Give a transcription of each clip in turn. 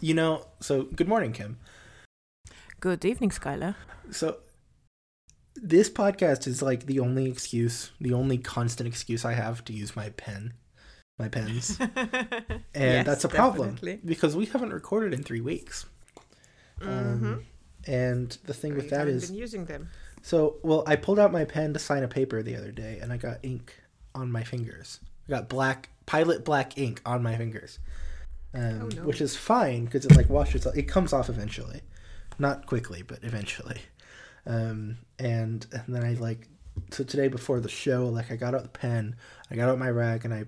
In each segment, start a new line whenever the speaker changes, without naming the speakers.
You know, so good morning, Kim.
Good evening, Skylar.
So this podcast is like the only excuse, the only constant excuse I have to use my pen, my pens. and
Yes,
that's a problem
definitely.
because we haven't recorded in 3 weeks. Um, and the thing with that
been using them.
so well, I pulled out my pen to sign a paper the other day and I got ink on my fingers. I got black pilot black ink on my fingers. Um,
Oh, no.
which is fine because it like washes it comes off eventually. Not quickly, but eventually. Um, and and then I like so today before the show, like I got out the pen, I got out my rag and I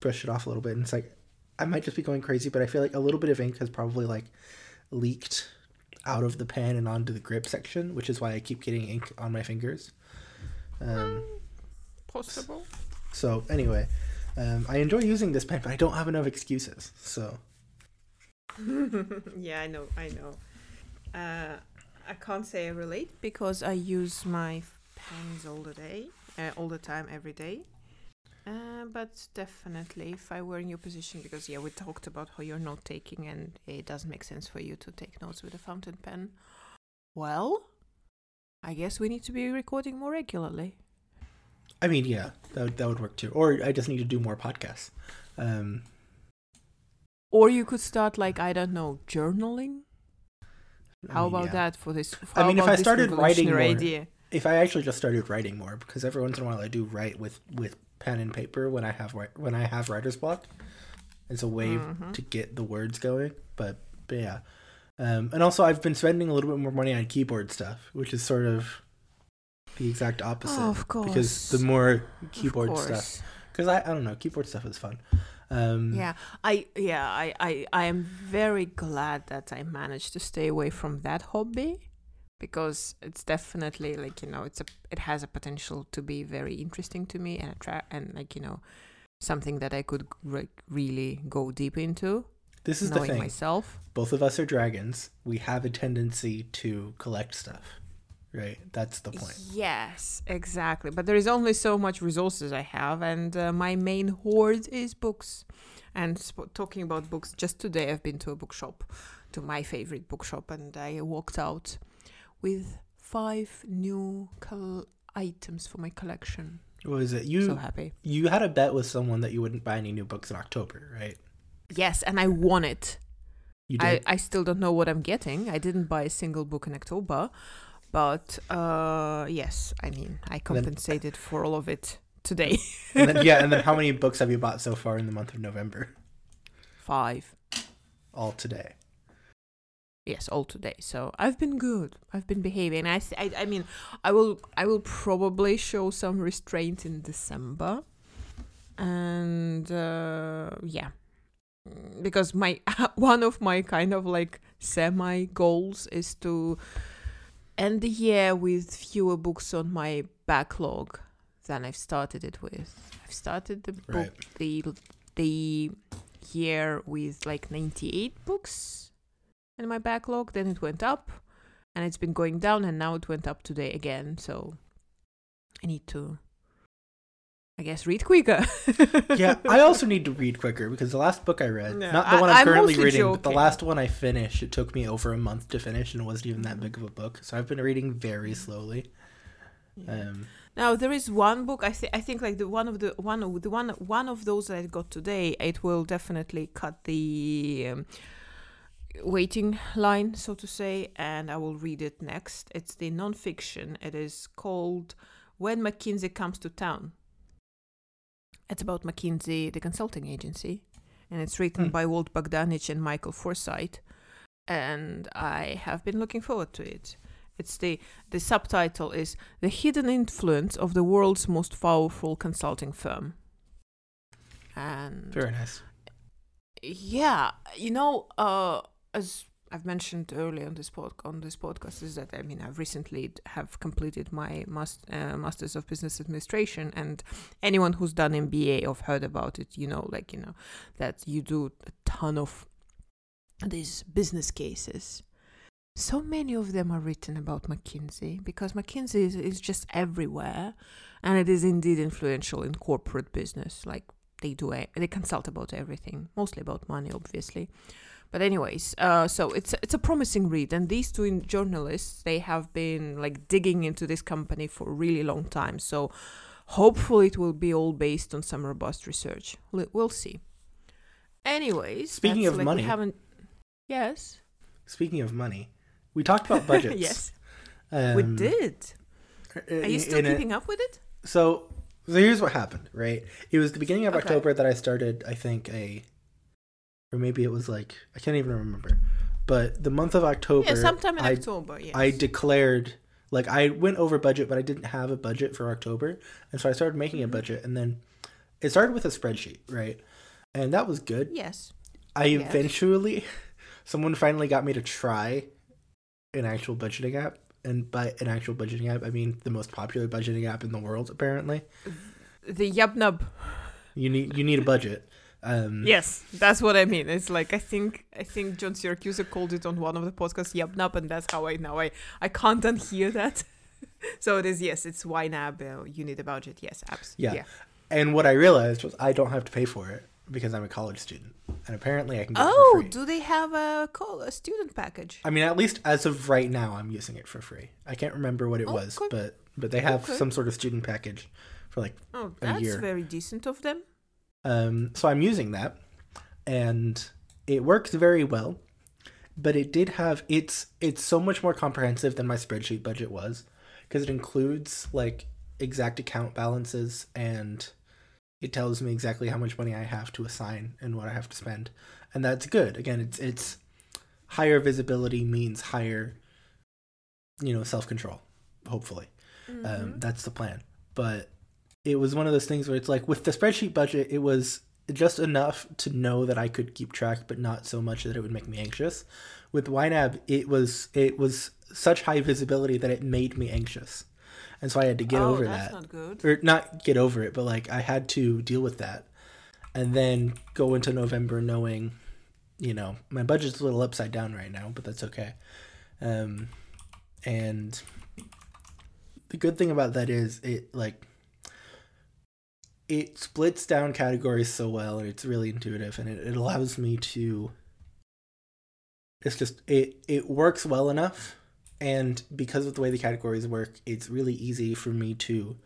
brushed it off a little bit and it's like I might just be going crazy, but I feel like a little bit of ink has probably like leaked out of the pen and onto the grip section, which is why I keep getting ink on my fingers. Um,
Possible.
so anyway, um, I enjoy using this pen, but I don't have enough excuses. So
yeah, I know, I know. Uh, I can't say I relate because I use my pens all the day, uh, all the time, every day. Uh, but definitely, if I were in your position, because yeah, we talked about how you're note taking and it doesn't make sense for you to take notes with a fountain pen. Well, I guess we need to be recording more regularly.
I mean, yeah, that would, that would work too. Or I just need to do more podcasts. Um,
Or you could start like I don't know, journaling.
I
How
mean,
about
yeah.
that for this?
I mean, if I started writing more-
idea?
If I actually just started writing more, because every once in a while I do write with with pen and paper when I have when I have writer's block. It's a way
Mhm.
to get the words going. But, but yeah, um, and also I've been spending a little bit more money on keyboard stuff, which is sort of the exact opposite.
Oh, of
Because the more keyboard stuff, because I, I don't know, keyboard stuff is fun. Um,
Yeah, I yeah I, I I am very glad that I managed to stay away from that hobby because it's definitely like you know it's a it has a potential to be very interesting to me and attract and like you know something that I could re- really go deep into
This is the thing.
myself.
Both of us are dragons. We have a tendency to collect stuff, right? That's the point.
Yes, exactly. But there is only so much resources I have, and uh, my main hoard is books. And sp- talking about books, just today I've been to a bookshop, to my favorite bookshop, and I walked out with five new col- items for my collection.
What is it? You
so happy.
you had a bet with someone that you wouldn't buy any new books in October, right?
Yes, and I won it.
You
I,
did.
I still don't know what I'm getting. I didn't buy a single book in October, but uh, yes, I mean, I compensated for all of it today.
and then, yeah, and then how many books have you bought so far in the month of November?
Five.
All today.
Yes, all today. So I've been good. I've been behaving. I, I mean, I will, I will probably show some restraint in December, and uh, yeah, because my one of my kind of like semi goals is to end the year with fewer books on my backlog than I've started it with. I've started the book
Right.
the the year with like 98 books in my backlog then it went up and it's been going down and now it went up today again so i need to i guess read quicker.
Yeah, I also need to read quicker because the last book I read,
No,
not the
I-
one I'm,
I'm
currently
mostly
reading, but the last one I finished, it took me over a month to finish and it wasn't even that big of a book. So I've been reading very slowly. Um,
now there is one book i think i think like the one of the one of the one one of those that i got today it will definitely cut the um, waiting line so to say and i will read it next. It's the non-fiction. It is called when mckinsey comes to town it's about mckinsey the consulting agency and it's written
Hmm.
by walt bogdanich and michael forsythe and i have been looking forward to it it's the the subtitle is the hidden influence of the world's most powerful consulting firm and
very nice.
yeah you know uh as i've mentioned earlier on this pod- on this podcast is that i mean i've recently have completed my uh, masters of business administration and anyone who's done mba or heard about it you know like you know that you do a ton of these business cases. So many of them are written about mckinsey because mckinsey is, is just everywhere and it is indeed influential in corporate business. Like they do a, they consult about everything mostly about money obviously But anyways, uh, so it's it's a promising read, and these two journalists they have been like digging into this company for a really long time. So hopefully it will be all based on some robust research. We'll see. Anyways,
Speaking of
like,
money.
we haven't. Yes.
Speaking of money, we talked about budgets.
yes, we
Um,
did. Are you still
in a-
keeping up with it?
So, so here's what happened, right? It was the beginning of
Okay.
October that I started, I think, a, or maybe it was like, I can't even remember. But the month of October,
Yeah, sometime in
I,
October. Yes.
I declared, like, I went over budget, but I didn't have a budget for October. And so I started making a
Mm-hmm.
budget. And then it started with a spreadsheet, right? And that was good.
yes.
I
Yes.
eventually, someone finally got me to try an actual budgeting app. And by an actual budgeting app, I mean the most popular budgeting app in the world, apparently.
The Yubnub.
You need you need a budget. Um,
Yes, that's what I mean. It's like I think I think John Siracusa called it on one of the podcasts Yubnub, and that's how I now I I can't unhear that. so it is yes, it's YNAB. Uh, you need a budget. Yes, apps.
Yeah. And what I realized was I don't have to pay for it because I'm a college student, and apparently I can get it
Oh,
for free.
do they have a call a student package?
I mean, at least as of right now, I'm using it for free. I can't remember what it
Oh,
was, but but they have
Okay.
some sort of student package for like
Oh,
A
that's
year.
very decent of them.
Um, so I'm using that, and it works very well. But it did have it's it's so much more comprehensive than my spreadsheet budget was, because it includes like exact account balances and it tells me exactly how much money I have to assign and what I have to spend, and that's good. Again, it's it's higher visibility means higher, you know, self control. Hopefully
Mm-hmm.
um, that's the plan but it was one of those things where it's like with the spreadsheet budget it was just enough to know that i could keep track but not so much that it would make me anxious. With YNAB it was it was such high visibility that it made me anxious. And so i had to get
oh,
over
that's
that.
not good.
or not get over it but like i had to deal with that. And then go into november knowing you know my budget's a little upside down right now but that's okay. Um and the good thing about that is it like it splits down categories so well and it's really intuitive and it, it allows me to it's just it it works well enough and because of the way the categories work it's really easy for me to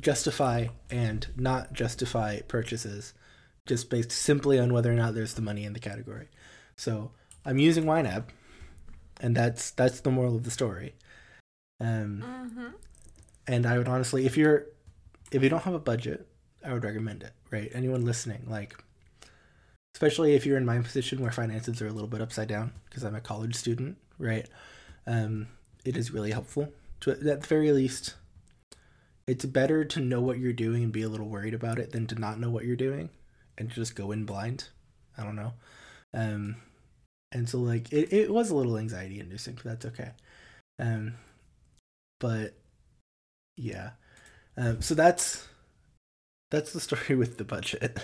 justify and not justify purchases just based simply on whether or not there's the money in the category so i'm using YNAB and that's that's the moral of the story um
Mm-hmm.
and I would honestly, if you're, if you don't have a budget, I would recommend it. Right? Anyone listening, like, especially if you're in my position where finances are a little bit upside down, because I'm a college student, right? Um, it is really helpful to, at the very least. It's better to know what you're doing and be a little worried about it than to not know what you're doing and just go in blind. I don't know. Um, and so like it, it was a little anxiety inducing, but that's okay. Um, but yeah um, so that's that's the story with the budget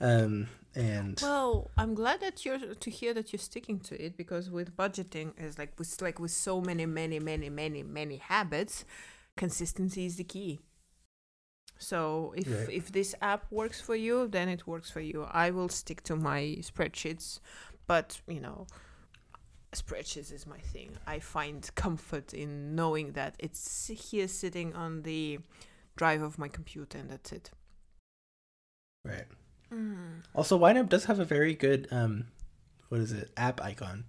um and
Well, I'm glad that you're to hear that you're sticking to it because with budgeting is like with like with so many many many many many habits, consistency is the key. So if
Right.
if this app works for you, then it works for you. I will stick to my spreadsheets, but you know, spreadsheets is my thing. I find comfort in knowing that it's here sitting on the drive of my computer and that's it.
Right
Mm.
also YNAB does have a very good um what is it app icon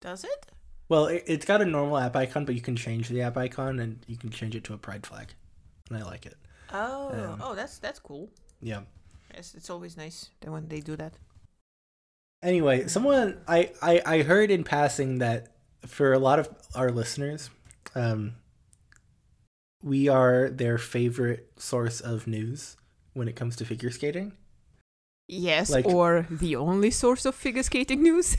Does it?
well it, it's got a normal app icon but you can change the app icon and you can change it to a pride flag and i like it
Oh,
Um,
oh, that's that's cool.
yeah
Yes, it's always nice that when they do that.
anyway someone I, I i heard in passing that for a lot of our listeners um we are their favorite source of news when it comes to figure skating
Yes,
Like-
or the only source of figure skating news.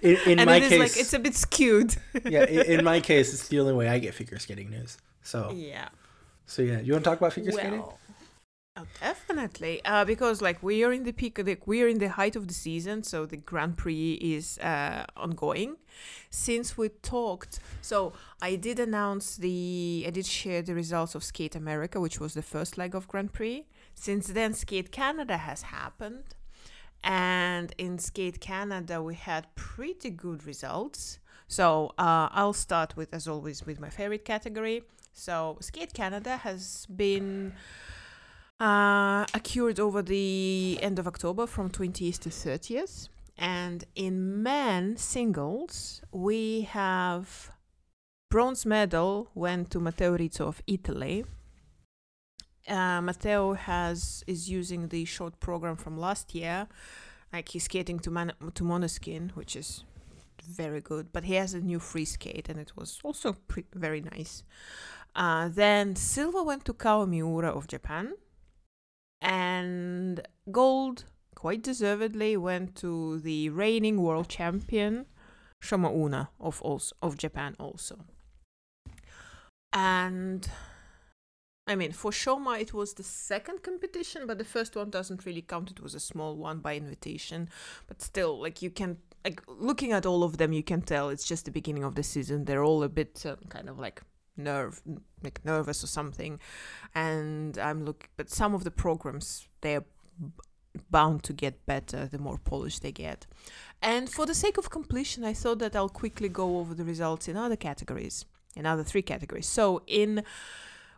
in, in
and
my
it is
case
like it's a bit skewed.
yeah in, in my case it's the only way i get figure skating news so
yeah.
so yeah you want to talk about figure skating
oh, definitely. Uh, because like we are in the peak, like we are in the height of the season, so the Grand Prix is uh, ongoing. Since we talked, so I did announce the, I did share the results of Skate America, which was the first leg of Grand Prix. Since then, Skate Canada has happened. And in Skate Canada, we had pretty good results. So uh, I'll start with, as always, with my favorite category. So Skate Canada has been uh, occurred over the end of October from 20th to 30th. And in men singles, we have bronze medal went to Matteo Rizzo of Italy. Uh, Matteo has is using the short program from last year, like he's skating to Man- to Måneskin, which is very good. But he has a new free skate, and it was also pre- very nice. Uh, then silver went to Kao Miura of Japan, and gold, quite deservedly, went to the reigning world champion Shoma Uno of also of Japan also. And I mean, for Shoma, it was the second competition, but the first one doesn't really count. It was a small one by invitation, but still, like you can, like looking at all of them, you can tell it's just the beginning of the season. They're all a bit uh, kind of like nerve, like nervous or something, and I'm looking. But some of the programs they're bound to get better the more polished they get. And for the sake of completion, I thought that I'll quickly go over the results in other categories, in other three categories. So in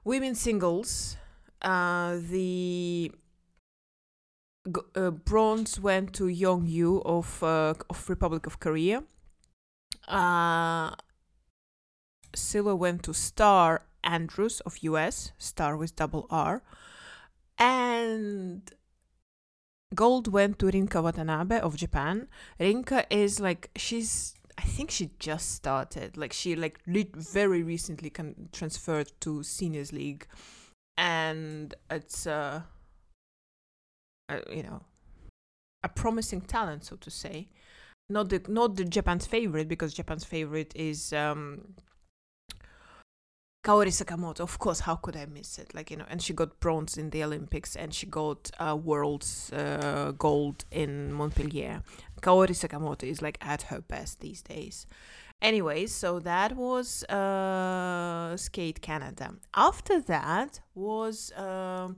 women's singles, uh, the uh, bronze went to Young You of uh, of Republic of Korea. Uh, silver went to Starr Andrews of US, Star with double R, and gold went to Rinka Watanabe of Japan. Rinka is like she's I think she just started. Like she like re- very recently con- transferred to seniors league, and it's uh, uh, you know a promising talent, so to say. Not the not the Japan's favorite because Japan's favorite is um, Kaori Sakamoto. Of course, how could I miss it? Like you know, and she got bronze in the Olympics, and she got uh, world's uh, gold in Montpellier. Kaori Sakamoto is like at her best these days. Anyways, so that was uh, Skate Canada. After that was uh,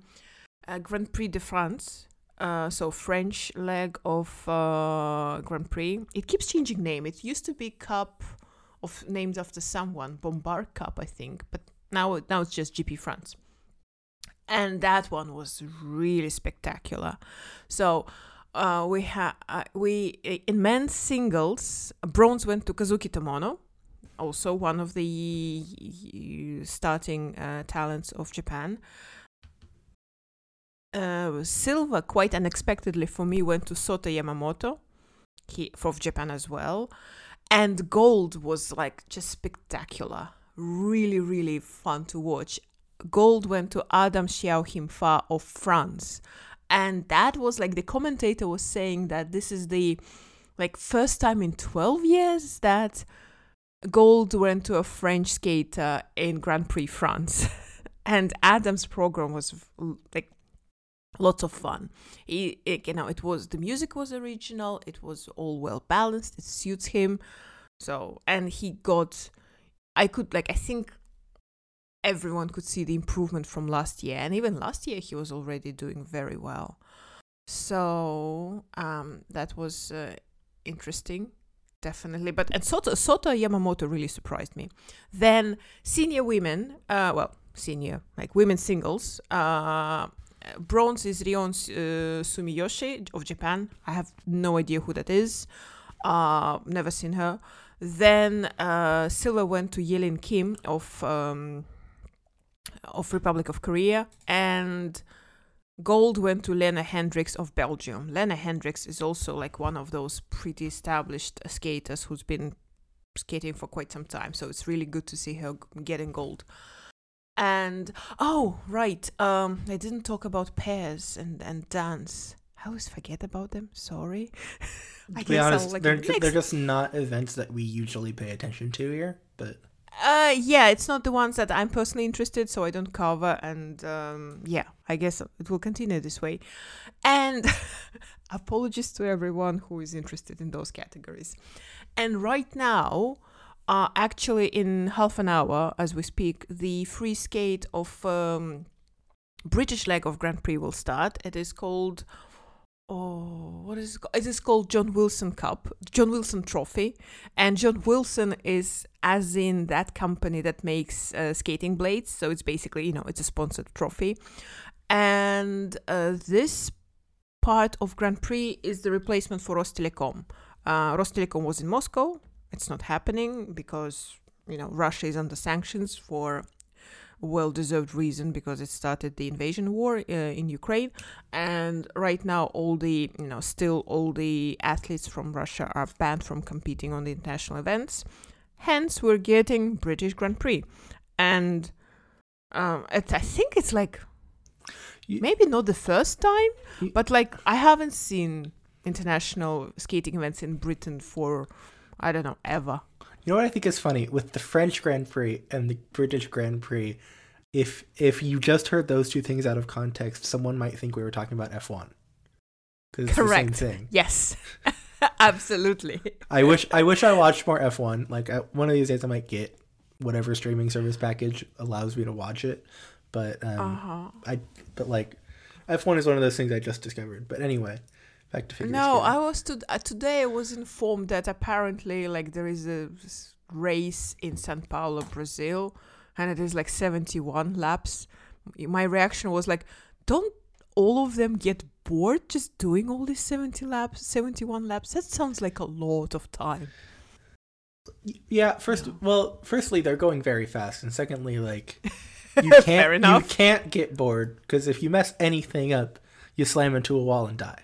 Grand Prix de France. Uh, so French leg of uh, Grand Prix. It keeps changing name. It used to be Cup of named after someone, Bompard Cup, I think, but now now it's just GP France. And that one was really spectacular. So uh, we had uh, we in men's singles, bronze went to Kazuki Tomono, also one of the starting uh, talents of Japan. Uh, silver, quite unexpectedly for me, went to Sota Yamamoto, he from Japan as well, and gold was like just spectacular, really really fun to watch. Gold went to Adam Siao Him Fa of France and that was like the commentator was saying that this is the like first time in 12 years that gold went to a french skater in grand prix france. And adam's program was like lots of fun. He, it, you know it was the music was original it was all well balanced it suits him. So and he got i could like i think everyone could see the improvement from last year and even last year he was already doing very well. So um, that was uh, interesting definitely. But and Sota, Sota Yamamoto really surprised me. Then senior women uh, well senior like women singles uh, bronze is Rion uh, Sumiyoshi of Japan. I have no idea who that is. Uh, never seen her. Then uh, silver went to Yelim Kim of um, of Republic of Korea, and gold went to Loena Hendrickx of Belgium. Loena Hendrickx is also like one of those pretty established skaters who's been skating for quite some time, so it's really good to see her getting gold. And oh, right, um, I didn't talk about pairs and and dance. I always forget about them. Sorry.
I to be honest, like, they're, they're just not events that we usually pay attention to here, but
uh, yeah, it's not the ones that I'm personally interested, so I don't cover. And um, yeah, I guess it will continue this way. And apologies to everyone who is interested in those categories. And right now, uh, actually, in half an hour as we speak, the free skate of um, British leg of Grand Prix will start. It is called oh, what is it called? It is called John Wilson Cup, John Wilson Trophy, and John Wilson is as in that company that makes uh, skating blades. So it's basically you know it's a sponsored trophy, and uh, this part of Grand Prix is the replacement for Rostelecom. Uh, Rostelecom was in Moscow. It's not happening because you know Russia is under sanctions for well-deserved reason because it started the invasion war uh, in Ukraine, and right now all the you know still all the athletes from Russia are banned from competing on the international events. Hence, we're getting British Grand Prix, and um, it, I think it's like
You-
maybe not the first time,
You-
but like I haven't seen international skating events in Britain for I don't know ever.
You know what I think is funny with the French Grand Prix and the British Grand Prix. If if you just heard those two things out of context, someone might think we were talking about F one. Because it's
Correct.
the same thing.
Yes, absolutely.
I wish I wish I watched more F one. Like I, one of these days, I might get whatever streaming service package allows me to watch it. But um,
Uh-huh.
I but like F one is one of those things I just discovered. But anyway, back to figure
No,
skating.
I was to, uh, today. I was informed that apparently, like, there is a race in São Paulo, Brazil, and it is like seventy-one laps. My reaction was like, "Don't all of them get bored just doing all these seventy laps, seventy-one laps? That sounds like a lot of time."
Yeah, first,
No.
well, firstly, they're going very fast, and secondly, like you can't you can't get bored because if you mess anything up, you slam into a wall and die,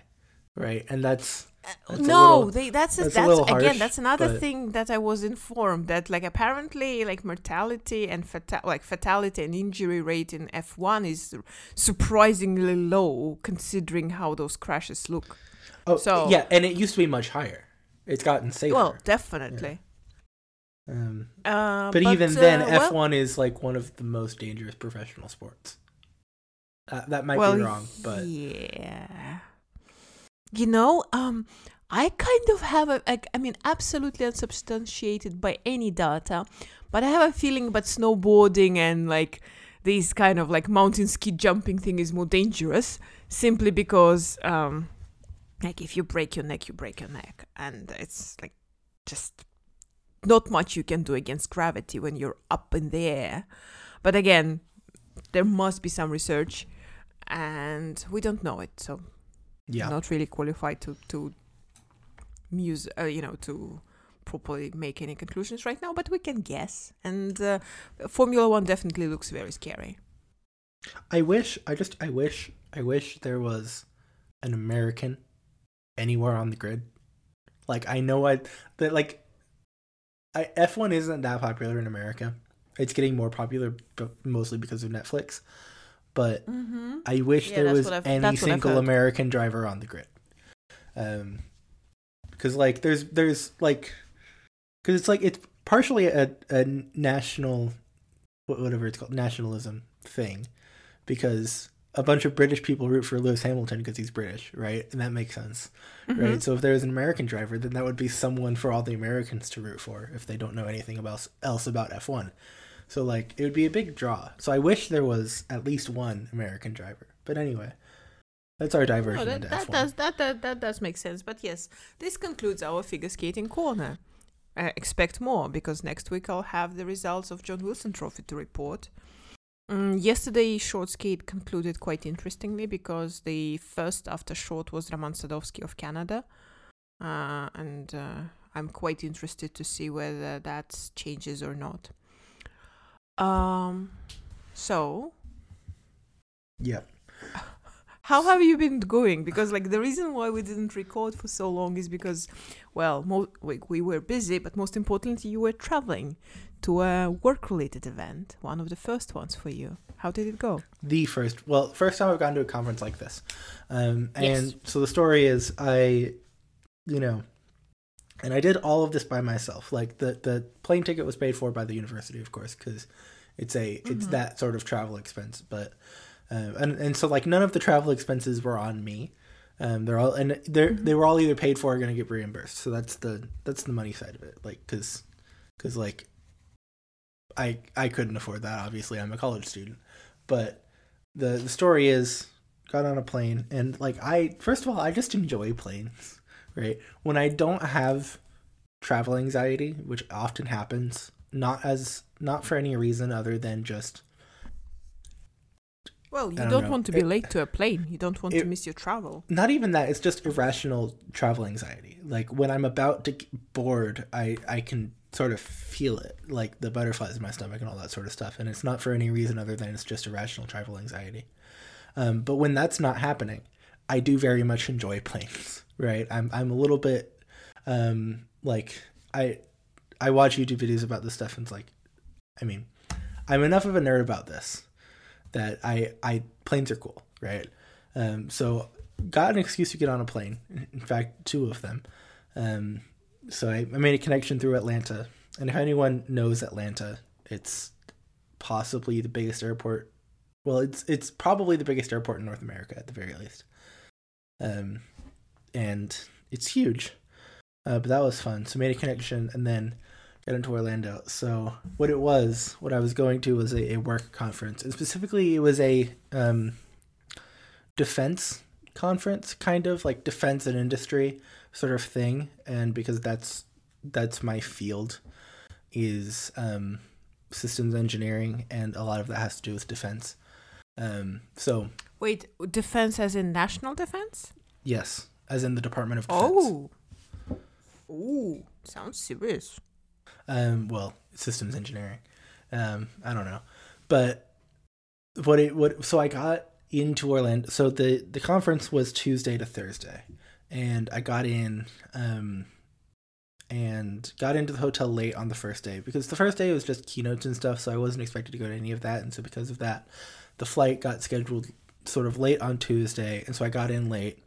right? And that's That's
no,
little-
they, that's a,
that's
that's,
little
again that's another
but-
thing that I was informed that like apparently like mortality and fata- like fatality and injury rate in F1 is surprisingly low considering how those crashes look.
oh
So-
yeah, and it used to be much higher. It's gotten safer.
Well, definitely.
um,
Uh,
but, even then,
uh, well-
F one is like one of the most dangerous professional sports. Uh, that might
well,
be wrong, but
yeah, you know, um, I kind of have a, like, I mean, absolutely unsubstantiated by any data, but I have a feeling about snowboarding and like this kind of like mountain ski jumping thing is more dangerous simply because, um, like if you break your neck, you break your neck, and it's like just not much you can do against gravity when you're up in the air. But again, there must be some research, and we don't know it, so
yeah,
not really qualified to to muse, uh, you know, to properly make any conclusions right now. But we can guess, and uh, Formula One definitely looks very scary.
I wish. I just. I wish. I wish there was an American anywhere on the grid. Like I know I that like I F one isn't that popular in America. It's getting more popular, but mostly because of Netflix. But
Mm-hmm.
I wish
Yeah,
there was any
that's what I've
single. American driver on the grid. Um, because like there's there's like, because it's like it's partially a a national, whatever it's called, nationalism thing, because a bunch of British people root for Lewis Hamilton because he's British, right? And that makes sense,
Mm-hmm.
right? So if there was an American driver, then that would be someone for all the Americans to root for if they don't know anything about else about F one. So like it would be a big draw. So I wish there was at least one American driver. But anyway, that's our diversion
Oh, that, that does that, that that does make sense. But yes, this concludes our figure skating corner. Uh, expect more because next week I'll have the results of John Wilson Trophy to report. Mm, yesterday, short skate concluded quite interestingly because the first after short was Roman Sadovsky of Canada, uh, and uh, I'm quite interested to see whether that changes or not. Um, so
Yep.
how have you been going? Because like the reason why we didn't record for so long is because, well, mo- we, we were busy, but most importantly, you were traveling to a work-related event, one of the first ones for you. How did it go?
The first, well, first time I've gone to a conference like this. Um, and
Yes.
so the story is I, you know, and I did all of this by myself. Like the the plane ticket was paid for by the university, of course, because it's a it's
Mhm.
that sort of travel expense. But um, and and so like none of the travel expenses were on me. Um, they're all and they
Mhm.
they were all either paid for or going to get reimbursed. So that's the that's the money side of it. Like because because like I I couldn't afford that. Obviously, I'm a college student, but the the story is got on a plane, and like I first of all, I just enjoy planes, right? When I don't have travel anxiety, which often happens, not as not for any reason other than just
Well, you
don't
don't, want to be
It-
late to a plane. You don't want
it-
to miss your travel.
not even that it's just irrational travel anxiety like when i'm about to get bored i i can sort of feel it like the butterflies in my stomach and all that sort of stuff and it's not for any reason other than it's just irrational travel anxiety um, but when that's not happening i do very much enjoy planes right i'm i'm a little bit um like i i watch youtube videos about this stuff and it's like i mean i'm enough of a nerd about this that i i planes are cool right um, so got an excuse to get on a plane. In fact, two of them. Um, so I, I made a connection through Atlanta. And if anyone knows Atlanta, it's possibly the biggest airport. Well, it's it's probably the biggest airport in North America at the very least. Um, and it's huge. Uh, but that was fun. So made a connection and then got into Orlando. So what it was, what I was going to was a, a work conference, and specifically it was a um, defense conference kind of like defense and industry sort of thing and because that's that's my field is um systems engineering and a lot of that has to do with defense um so
Wait, defense as in national defense?
yes as in the department of defense.
Oh. Ooh, sounds serious.
um well systems engineering. Um i don't know. But what it what so i got into orlando so the the conference was tuesday to thursday. And i got in um and got into the hotel late on the first day because the first day was just keynotes and stuff so i wasn't expected to go to any of that. And so because of that the flight got scheduled sort of late on tuesday. And so i got in late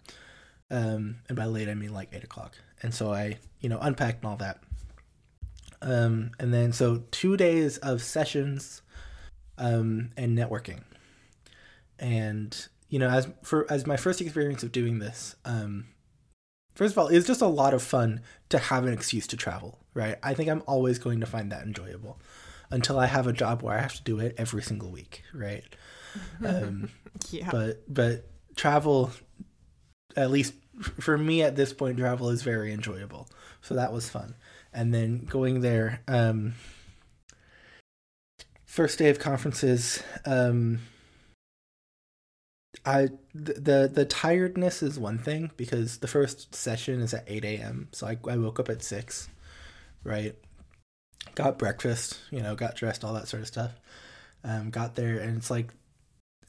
um and by late i mean like eight o'clock and so i you know unpacked and all that um, and then so two days of sessions um, and networking. And you know, as for as my first experience of doing this, um, first of all, it's just a lot of fun to have an excuse to travel. Right? I think I'm always going to find that enjoyable until I have a job where I have to do it every single week. Right? Um,
Yeah.
but but travel at least for me at this point travel is very enjoyable. So that was fun. And then going there um first day of conferences um i the, the tiredness is one thing because the first session is at 8 a.m so I, I woke up at 6 right? Got breakfast you know got dressed all that sort of stuff. Um got there and it's like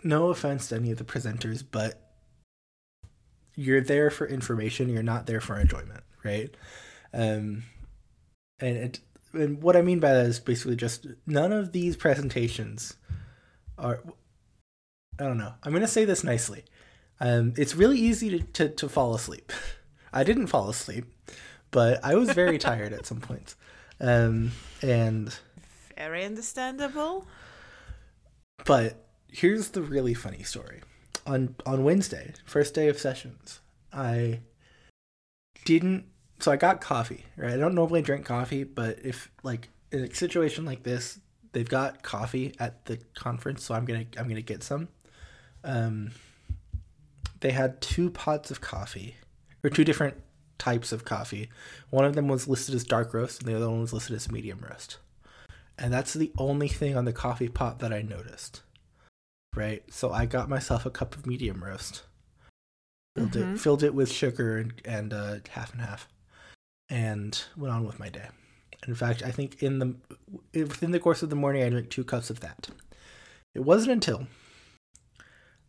no offense to any of the presenters, but you're there for information. You're not there for enjoyment, right? Um, and it, and what I mean by that is basically just none of these presentations are. I don't know. I'm gonna say this nicely. Um, it's really easy to, to, to fall asleep. I didn't fall asleep, but I was very tired at some points. Um, and
Very understandable.
But here's the really funny story. On on Wednesday, first day of sessions, I didn't so I got coffee, right? I don't normally drink coffee, but if like in a situation like this, they've got coffee at the conference, so I'm to I'm to get some. Um they had two pots of coffee or two different types of coffee. One of them was listed as dark roast and the other one was listed as medium roast. And that's the only thing on the coffee pot that I noticed. Right? So I got myself a cup of medium roast. Filled
Mhm.
it filled it with sugar and, and uh, half and half. And went on with my day. In fact, I think in the within the course of the morning I drank two cups of that. It wasn't until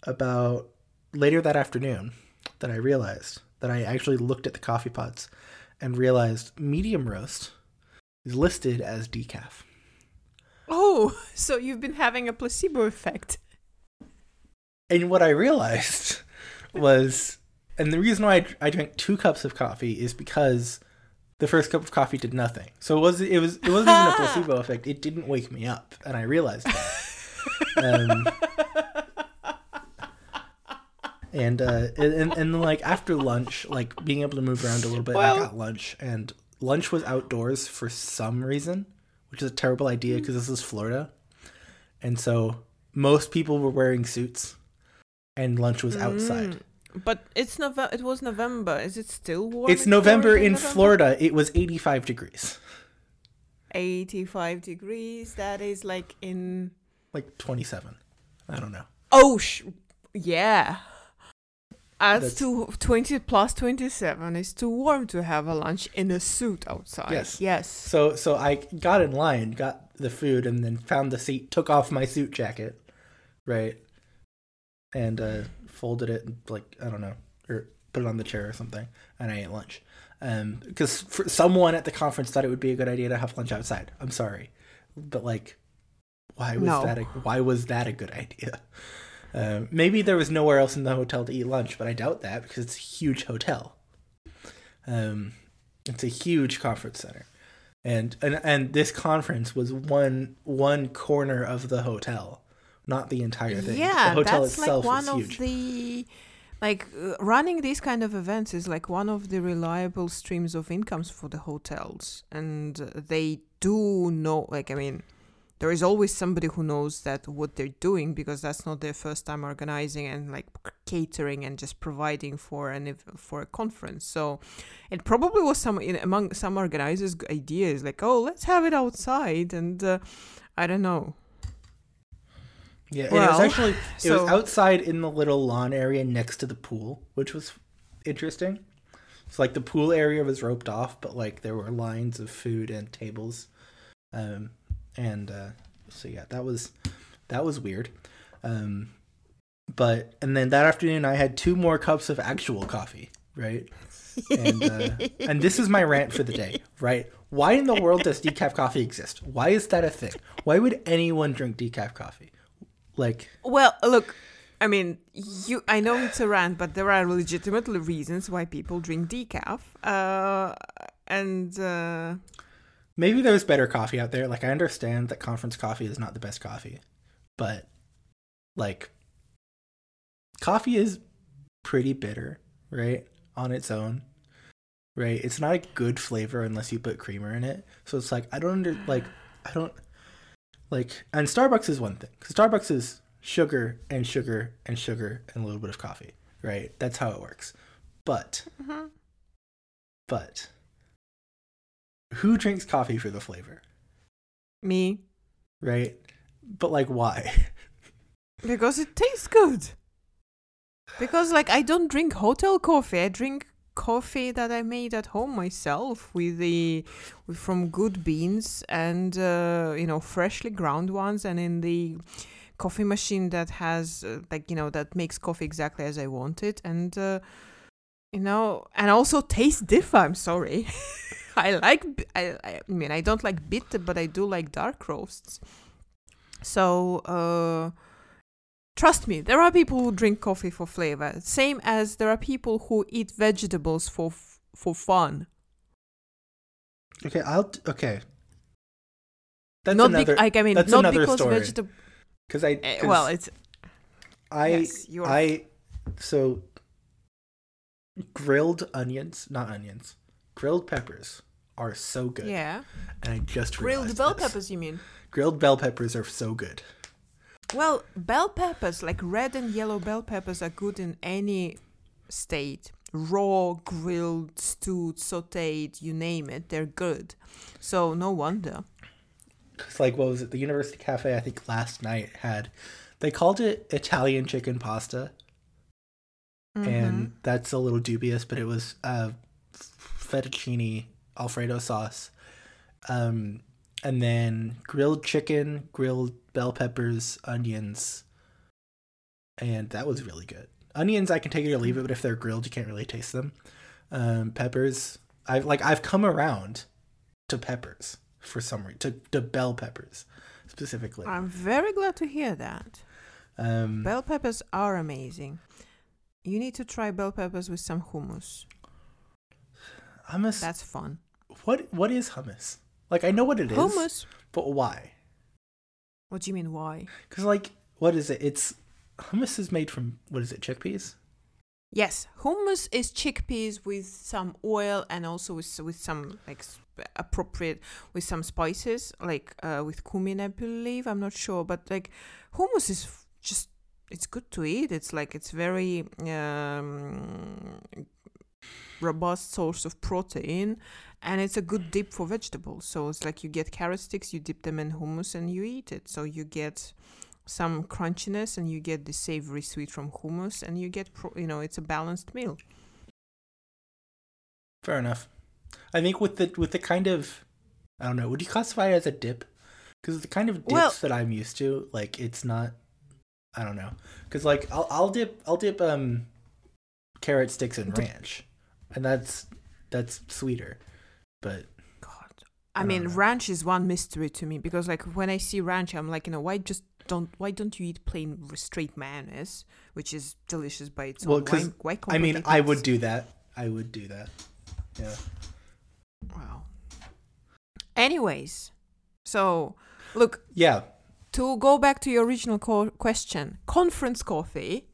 about later that afternoon that I realized that I actually looked at the coffee pots and realized medium roast is listed as decaf.
Oh, so you've been having a placebo effect.
And what I realized was, and the reason why I, I drank two cups of coffee is because the first cup of coffee did nothing. So it was it was it wasn't even a placebo effect. It didn't wake me up, and I realized that. Um, and uh, and and like after lunch, like being able to move around a little bit,
Well-
I got lunch, and lunch was outdoors for some reason, which is a terrible idea because this is Florida, and so most people were wearing suits. And lunch was outside.
Mm. But it's November. It was November. Is it still warm?
It's November in
November?
Florida. It was 85 degrees,
85 degrees. That is like in.
like 27. I don't know.
Oh, sh- yeah. As
That's-
to 20 plus 27 is too warm to have a lunch in a suit outside.
Yes.
Yes.
So so I got in line, got the food, and then found the seat, took off my suit jacket, right, and uh, folded it and like I don't know, or put it on the chair or something, and I ate lunch. Um, because someone at the conference thought it would be a good idea to have lunch outside. I'm sorry, but like, why was
No.
that? A, why was that a good idea? Um, maybe there was nowhere else in the hotel to eat lunch, but I doubt that because it's a huge hotel. Um, it's a huge conference center, and and and this conference was one one corner of the hotel, not the entire thing.
Yeah,
the hotel
that's like one
is
of
huge.
the like uh, running these kind of events is like one of the reliable streams of incomes for the hotels and they do know like i mean there is always somebody who knows that what they're doing because that's not their first time organizing and like catering and just providing for an for a conference so it probably was some in, among some organizers ideas like oh let's have it outside and uh, i don't know
Yeah, and it was actually it
so-
was outside in the little lawn area next to the pool, which was interesting. So like the pool area was roped off, but like there were lines of food and tables, um, and uh, so yeah, that was that was weird. Um, but and then that afternoon I had two more cups of actual coffee, right? And uh, and this is my rant for the day, right? Why in the world does decaf coffee exist? Why is that a thing? Why would anyone drink decaf coffee? Like
Well, look, I mean, you. I know it's a rant, but there are legitimate reasons why people drink decaf. Uh, and uh,
maybe there's better coffee out there. Like I understand that conference coffee is not the best coffee, but like coffee is pretty bitter, right? On its own. Right? It's not a good flavor unless you put creamer in it. So it's like I don't under like I don't like and Starbucks is one thing. Starbucks is sugar and sugar and sugar and a little bit of coffee, right? That's how it works. But mm-hmm. but who drinks coffee for the flavor?
me,
right? But like, why?
because it tastes good. Because like I don't drink hotel coffee. I drink coffee that I made at home myself with the with, from good beans and uh, you know freshly ground ones and in the coffee machine that has uh, like you know that makes coffee exactly as I want it and uh, you know and also taste diff. I'm sorry. I like I, I mean I don't like bitter but I do like dark roasts. So uh Trust me, there are people who drink coffee for flavor, same as there are people who eat vegetables for f- for fun.
Okay, I'll t- okay. That's
not
another
bec- like I mean,
that's
not
another
because
story.
vegetable.
because I eh, 'cause
well, it's
I
yes,
I so grilled onions, not onions, grilled peppers are so good.
yeah.
and I just
Grilled bell
this.
peppers, you mean?
Grilled bell peppers are so good.
Well, bell peppers, like red and yellow bell peppers, are good in any state. Raw, grilled, stewed, sautéed, you name it, they're good. So no wonder.
It's like what was it? The University Cafe I think last night had they called it Italian chicken pasta,
Mm-hmm.
and that's a little dubious, but it was uh, fettuccine Alfredo sauce, um, and then grilled chicken, grilled bell peppers, onions, and that was really good. Onions I can take it or leave it, but if they're grilled, you can't really taste them. Um, peppers, I've like I've come around to peppers for some reason to, to bell peppers specifically.
I'm very glad to hear that.
Um,
Bell peppers are amazing. You need to try bell peppers with some hummus.
hummus.
That's fun.
What what is hummus? Like I know what it is,
Hummus?
but why?
What do you mean, why?
Because like, what is it? It's hummus is made from what is it? Chickpeas.
Yes, hummus is chickpeas with some oil and also with with some like appropriate with some spices like uh, with cumin, I believe. I'm not sure, but like hummus is just it's good to eat. It's like it's very um, robust source of protein, and it's a good dip for vegetables. So it's like you get carrot sticks, you dip them in hummus, and you eat it. So you get some crunchiness, and you get the savory sweet from hummus, and you get pro- you know it's a balanced meal.
Fair enough. I think with the with the kind of I don't know, would you classify it as a dip? Because the kind of dips
Well-
that I'm used to, like it's not. I don't know, because like I'll I'll dip I'll dip um carrot sticks in ranch, and that's that's sweeter, but
God. I
I
mean,
know.
ranch is one mystery to me because, like, when I see ranch, I'm like, you know, why just don't why don't you eat plain straight mayonnaise, which is delicious by itself?
Well,
own?
'cause,
Why, why
I mean I would do that. I would do that. Yeah.
Wow. Anyways, so look
Yeah.
to go back to your original co- question. Conference coffee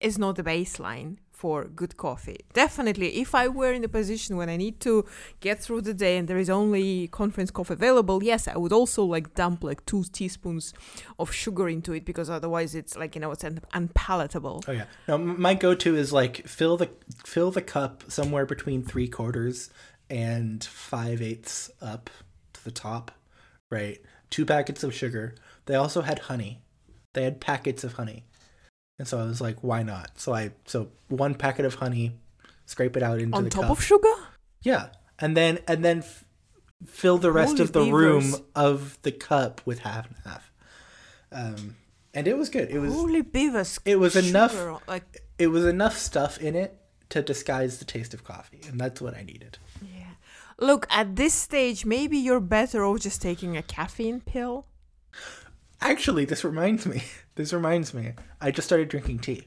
is not the baseline for good coffee. Definitely, if I were in a position when I need to get through the day and there is only conference coffee available, yes, I would also like dump like two teaspoons of sugar into it because otherwise it's like you know it's un- unpalatable.
Oh yeah. No, m- my go-to is like fill the fill the cup somewhere between three quarters and five eighths up to the top, right? Two packets of sugar. They also had honey. They had packets of honey, and so I was like, why not? So I so one packet of honey, scrape it out into
On
the
top
cup.
of sugar?
yeah, and then and then f- fill the rest
Holy
of the room of the cup with half and half. Um, and it was good. It was
Holy beavers!
it was enough-
sugar, Like
it was enough stuff in it to disguise the taste of coffee, and that's what I needed.
Yeah. Look, at this stage, maybe you're better off just taking a caffeine pill.
Actually, this reminds me. This reminds me. I just started drinking tea.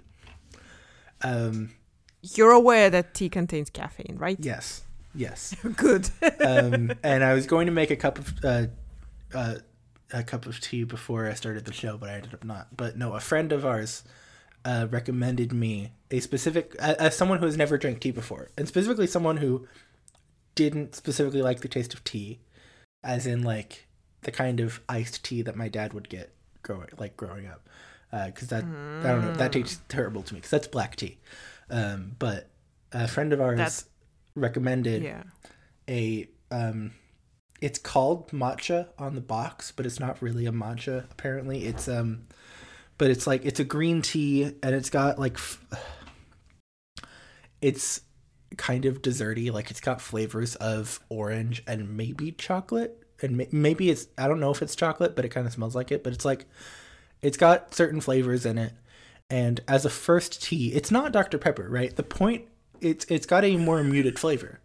Um,
You're aware that tea contains caffeine, right?
yes, yes.
Good.
Um, and I was going to make a cup of uh, uh, a cup of tea before I started the show, but I ended up not. But no, a friend of ours uh, recommended me a specific uh, as someone who has never drank tea before, and specifically someone who didn't specifically like the taste of tea, as in like the kind of iced tea that my dad would get growing like growing up, because that I don't know that tastes terrible to me because that's black tea. Um, but a friend of ours
That's-
recommended
yeah.
a um it's called matcha on the box but it's not really a matcha apparently it's um but it's like it's a green tea and it's got like f- it's kind of desserty like it's got flavors of orange and maybe chocolate and maybe it's i don't know if it's chocolate but it kind of smells like it but it's like it's got certain flavors in it and as a first tea it's not dr pepper right the point it's it's got a more muted flavor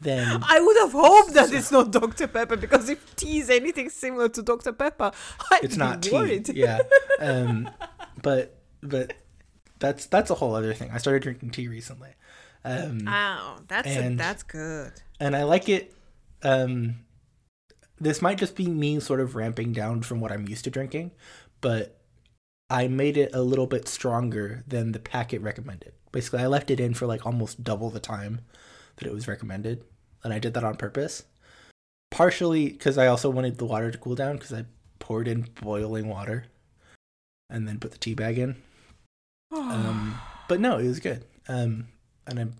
than
I would have hoped that it's not Dr. Pepper because if tea is anything similar to Dr. Pepper, I'd
it's not tea. Yeah. Um, but but that's that's a whole other thing. I started drinking tea recently, um,
Oh, that's
And-
that's good.
and I like it. Um, this might just be me sort of ramping down from what I'm used to drinking, but I made it a little bit stronger than the packet recommended. Basically, I left it in for like almost double the time that it was recommended, and I did that on purpose. Partially because I also wanted the water to cool down because I poured in boiling water and then put the tea bag in. Um, but no, it was good. Um, and I'm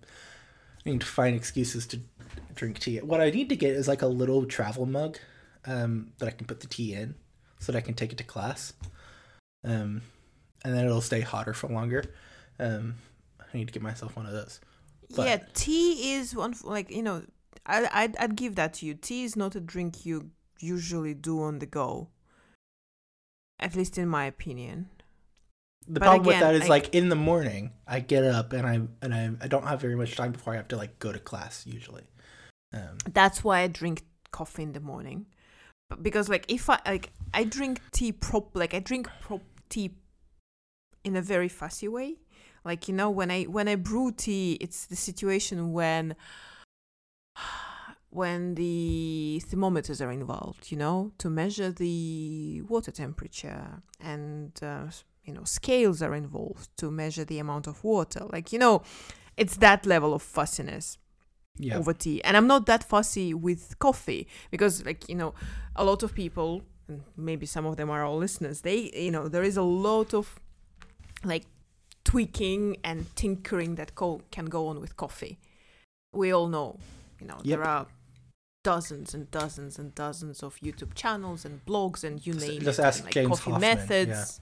I need to find excuses to drink tea. What I need to get is like a little travel mug um, that I can put the tea in, so that I can take it to class. Um, and then it'll stay hotter for longer. Um, I need to get myself one of those. but-
yeah, tea is one like you know, I I'd, I'd give that to you. Tea is not a drink you usually do on the go. At least in my opinion.
The
But
problem with that is
I-
like in the morning, I get up and I and I, I don't have very much time before I have to like go to class usually. Um,
That's why I drink coffee in the morning. Because like if I like I drink tea prop like I drink prop tea in a very fussy way. Like you know when I when I brew tea, it's the situation when when the thermometers are involved, you know, to measure the water temperature and uh, you know scales are involved to measure the amount of water. Like you know, it's that level of fussiness
yeah,
over tea. And I'm not that fussy with coffee because, like, you know, a lot of people, and maybe some of them are our listeners, they, you know, there is a lot of like tweaking and tinkering that co- can go on with coffee. We all know, you know,
Yep.
there are dozens and dozens and dozens of YouTube channels and blogs and you
Just-
name
just
it,
ask
like
James
coffee
Hoffmann, yeah.
methods.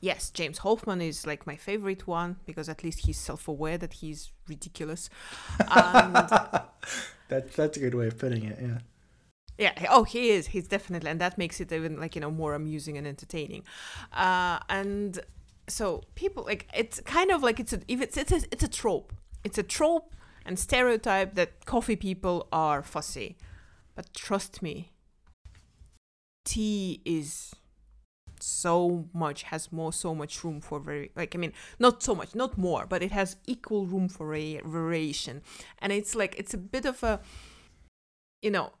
Yes, James Hoffmann is like my favorite one because at least he's self-aware that he's ridiculous. And
that that's a good way of putting it. Yeah.
Yeah. Oh, he is. He's definitely, and that makes it even like you know more amusing and entertaining. Uh, and so people like it's kind of like it's a if it's it's a, it's a trope. It's a trope and stereotype that coffee people are fussy, but trust me, tea is so much has more so much room for very like i mean not so much not more but it has equal room for vari- variation and it's like it's a bit of a you know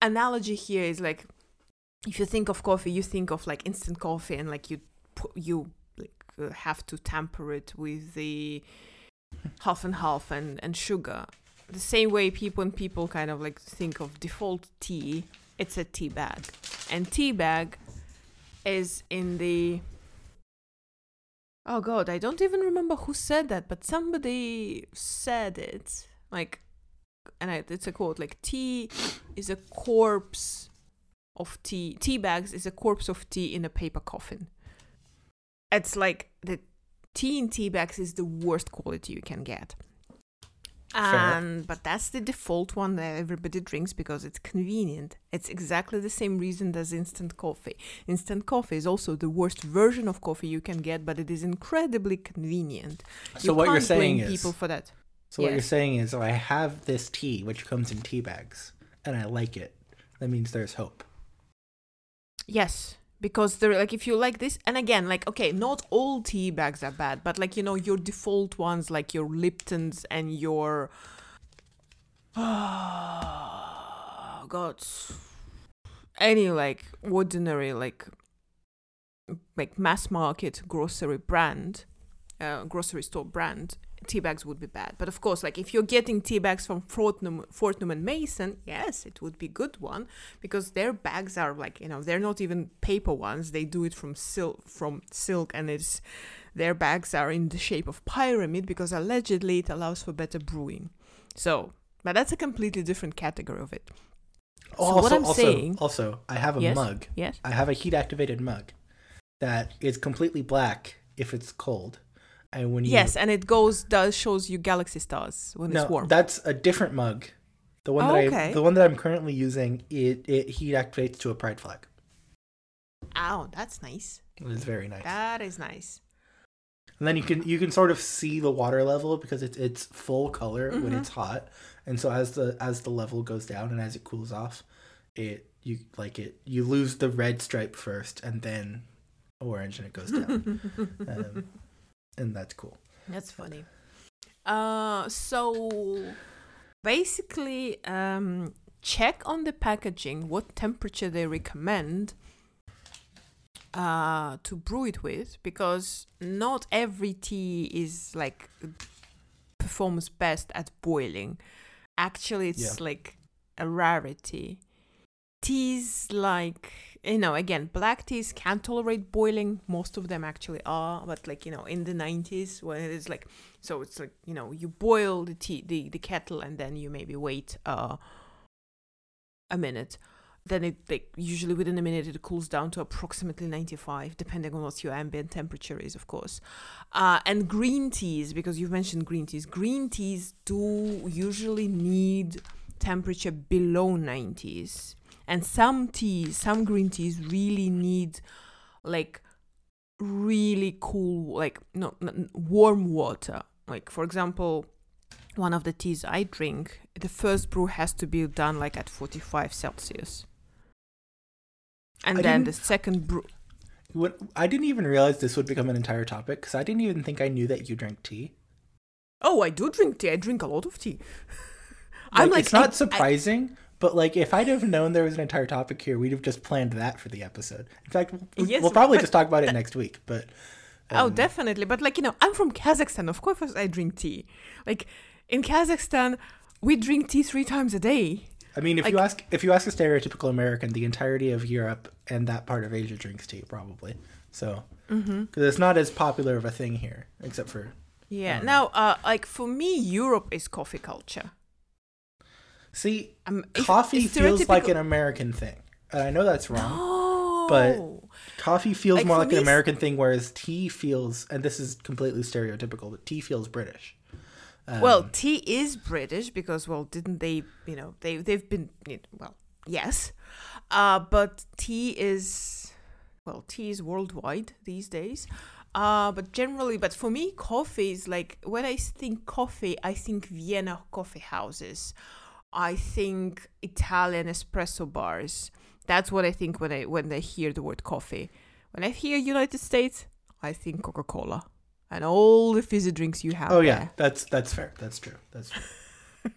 analogy here is like if you think of coffee you think of like instant coffee and like you you like uh, have to temper it with the half and half and and sugar. The same way people and people kind of like think of default tea it's a tea bag. And tea bag is in the oh god i don't even remember who said that but somebody said it. Like and I, it's a quote like tea is a corpse of tea tea bags is a corpse of tea in a paper coffin. It's like the tea in tea bags is the worst quality you can get. And um, but that's the default one that everybody drinks because it's convenient. It's exactly the same reason as instant coffee. Instant coffee is also the worst version of coffee you can get but it is incredibly convenient.
So
You
what you're saying
blame
is
people for that
So what you're saying is, oh, I have this tea which comes in tea bags, and I like it. That means there's hope.
Yes, because they're like if you like this, and again, like okay, not all tea bags are bad, but like you know your default ones, like your Liptons and your oh god, any like ordinary like like mass market grocery brand, uh, grocery store brand. Tea bags would be bad, but of course, like if you're getting tea bags from Fortnum, Fortnum and Mason, yes, it would be good one because their bags are like you know they're not even paper ones. They do it from silk from silk and it's their bags are in the shape of pyramid because allegedly it allows for better brewing. So but that's a completely different category of it. So what I'm
also,
saying-
also, I have a
Yes?
mug.
yes.
I have a heat activated mug that is completely black if it's cold, and when you
yes and it goes does shows you galaxy stars when
no,
it's warm
that's a different mug. The one
Oh,
that I
okay.
the one that I'm currently using it it heat activates to a pride flag.
oh that's nice
It is very nice.
that is nice
And then you can you can sort of see the water level because it's it's full color when
Mhm.
it's hot, and so as the as the level goes down and as it cools off, it you like it you lose the red stripe first and then orange and it goes down, um, and that's cool.
That's funny. Uh, so basically, um, check on the packaging what temperature they recommend uh, to brew it with, because not every tea is like performs best at boiling. Actually, it's
Yeah.
like a rarity. Teas like you know again black teas can't tolerate boiling. Most of them actually are but like you know in the 90s when it is like so it's like you know you boil the tea the, the kettle and then you maybe wait uh a minute. Then it like usually within a minute it cools down to approximately 95 depending on what your ambient temperature is of course. Uh, and green teas because you've mentioned green teas green teas do usually need temperature below 90s and some teas some green teas really need like really cool like no, n warm water. Like for example one of the teas i drink the first brew has to be done like at 45 celsius. And
I
then the second brew
What I didn't even realize this would become an entire topic because I didn't even think I knew that you drank tea.
oh i do drink tea. I drink a lot of tea. I'm like
it's not
I-
surprising, but like if I'd have known there was an entire topic here, we'd have just planned that for the episode. In fact, we'll,
Yes,
we'll probably just talk about it next week. But
oh
um,
definitely but like you know i'm from kazakhstan of course i drink tea like in kazakhstan we drink tea three times a day
I mean, if you ask if you ask a stereotypical American, the entirety of Europe and that part of Asia drinks tea, probably. So
Mm-hmm.
because it's not as popular of a thing here, except for
Yeah.
Um,
Now, uh, like for me, Europe is coffee culture.
See,
Um,
coffee
if
feels like an American thing, and I know that's wrong.
No.
but- Coffee feels
Like,
more like an
me, s-
American thing, whereas tea feels, and this is completely stereotypical, but tea feels British. Um,
well, tea is British because well, didn't they? You know, they they've been you know, well, yes, uh, but tea is well, tea is worldwide these days. Uh, but generally, but for me, coffee is like when I think coffee, I think Vienna coffee houses. I think Italian espresso bars. That's what I think when I when I hear the word coffee. When I hear United States, I think Coca Cola and all the fizzy drinks you have.
oh yeah,
there.
that's that's fair. That's true. That's true.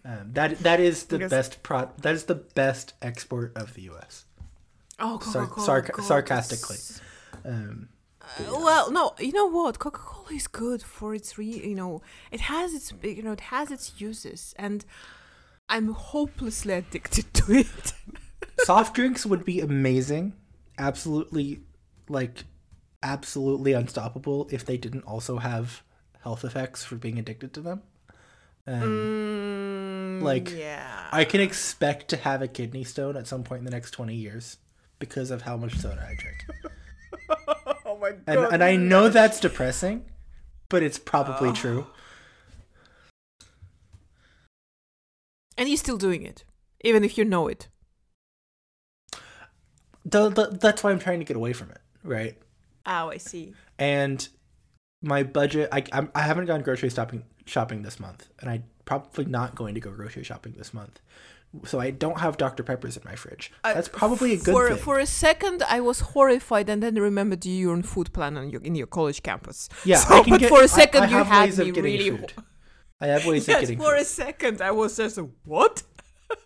um, that that is the
Because-
best pro. That is the best export of the U.S.
Oh,
Sar-
Coca-Cola.
sarca- sarcastically. Um,
Uh, well, no, you know what? Coca-Cola is good for its re. You know, it has its you know it has its uses, and I'm hopelessly addicted to it.
soft drinks would be amazing, absolutely, like, absolutely unstoppable if they didn't also have health effects for being addicted to them. Um,
Mm,
like,
yeah,
I can expect to have a kidney stone at some point in the next 20 years because of how much soda I drink.
oh my god!
And, and I know that's depressing, but it's probably true.
And you're still doing it, even if you know it.
The, the, that's why I'm trying to get away from it, right?
Oh, I see.
And my budget, I, I'm, I haven't gone grocery shopping, shopping this month, and I'm probably not going to go grocery shopping this month. So I don't have Dr. Peppers in my fridge.
Uh,
that's probably a good
for,
thing.
For a second, I was horrified, and then remembered you were on food plan on your, in your college campus.
yeah,
So,
I can
but
get,
for a second,
I,
you
have
had
ways of
me
getting
really.
food. I have ways of
yes,
getting
for a second, I was just what?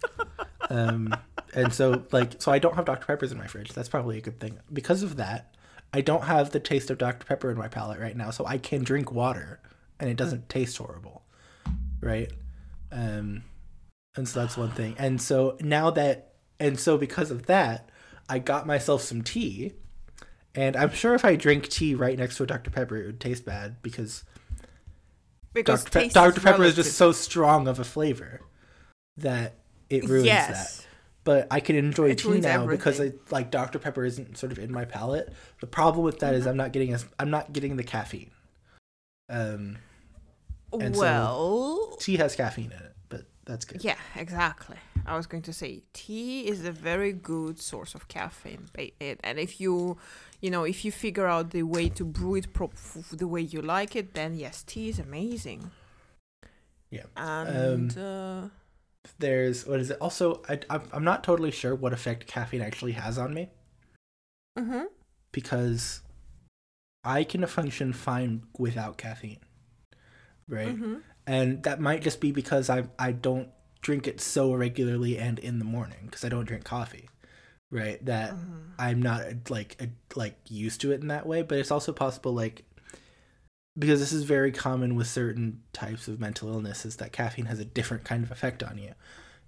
um, and so like so I don't have Dr Peppers in my fridge. That's probably a good thing. Because of that, I don't have the taste of Dr Pepper in my palate right now, so I can drink water and it doesn't taste horrible, right? Um, and so that's one thing. And so now that and so because of that, I got myself some tea, and I'm sure if I drink tea right next to a Dr Pepper, it would taste bad because
Because
Dr. Pe- Dr. Pepper is just so strong of a flavor that it ruins that but I can enjoy
It
tea now because I, like Dr Pepper isn't sort of in my palate. The problem with that is I'm not getting as I'm not getting the caffeine. Um, and so-
Well,
tea has caffeine in it, but that's good.
yeah, exactly. I was going to say tea is a very good source of caffeine, and if you, you know, if you figure out the way to brew it prop f- the way you like it, then yes, tea is amazing.
Yeah.
And uh,
There's what is it? Also, I, I'm I'm not totally sure what effect caffeine actually has on me
mhm.
because I can function fine without caffeine, right?
Mhm.
and that might just be because I I don't drink it so regularly and in the morning because I don't drink coffee, right? That
Mhm.
I'm not like a, like used to it in that way. But it's also possible like because this is very common with certain types of mental illnesses that caffeine has a different kind of effect on you,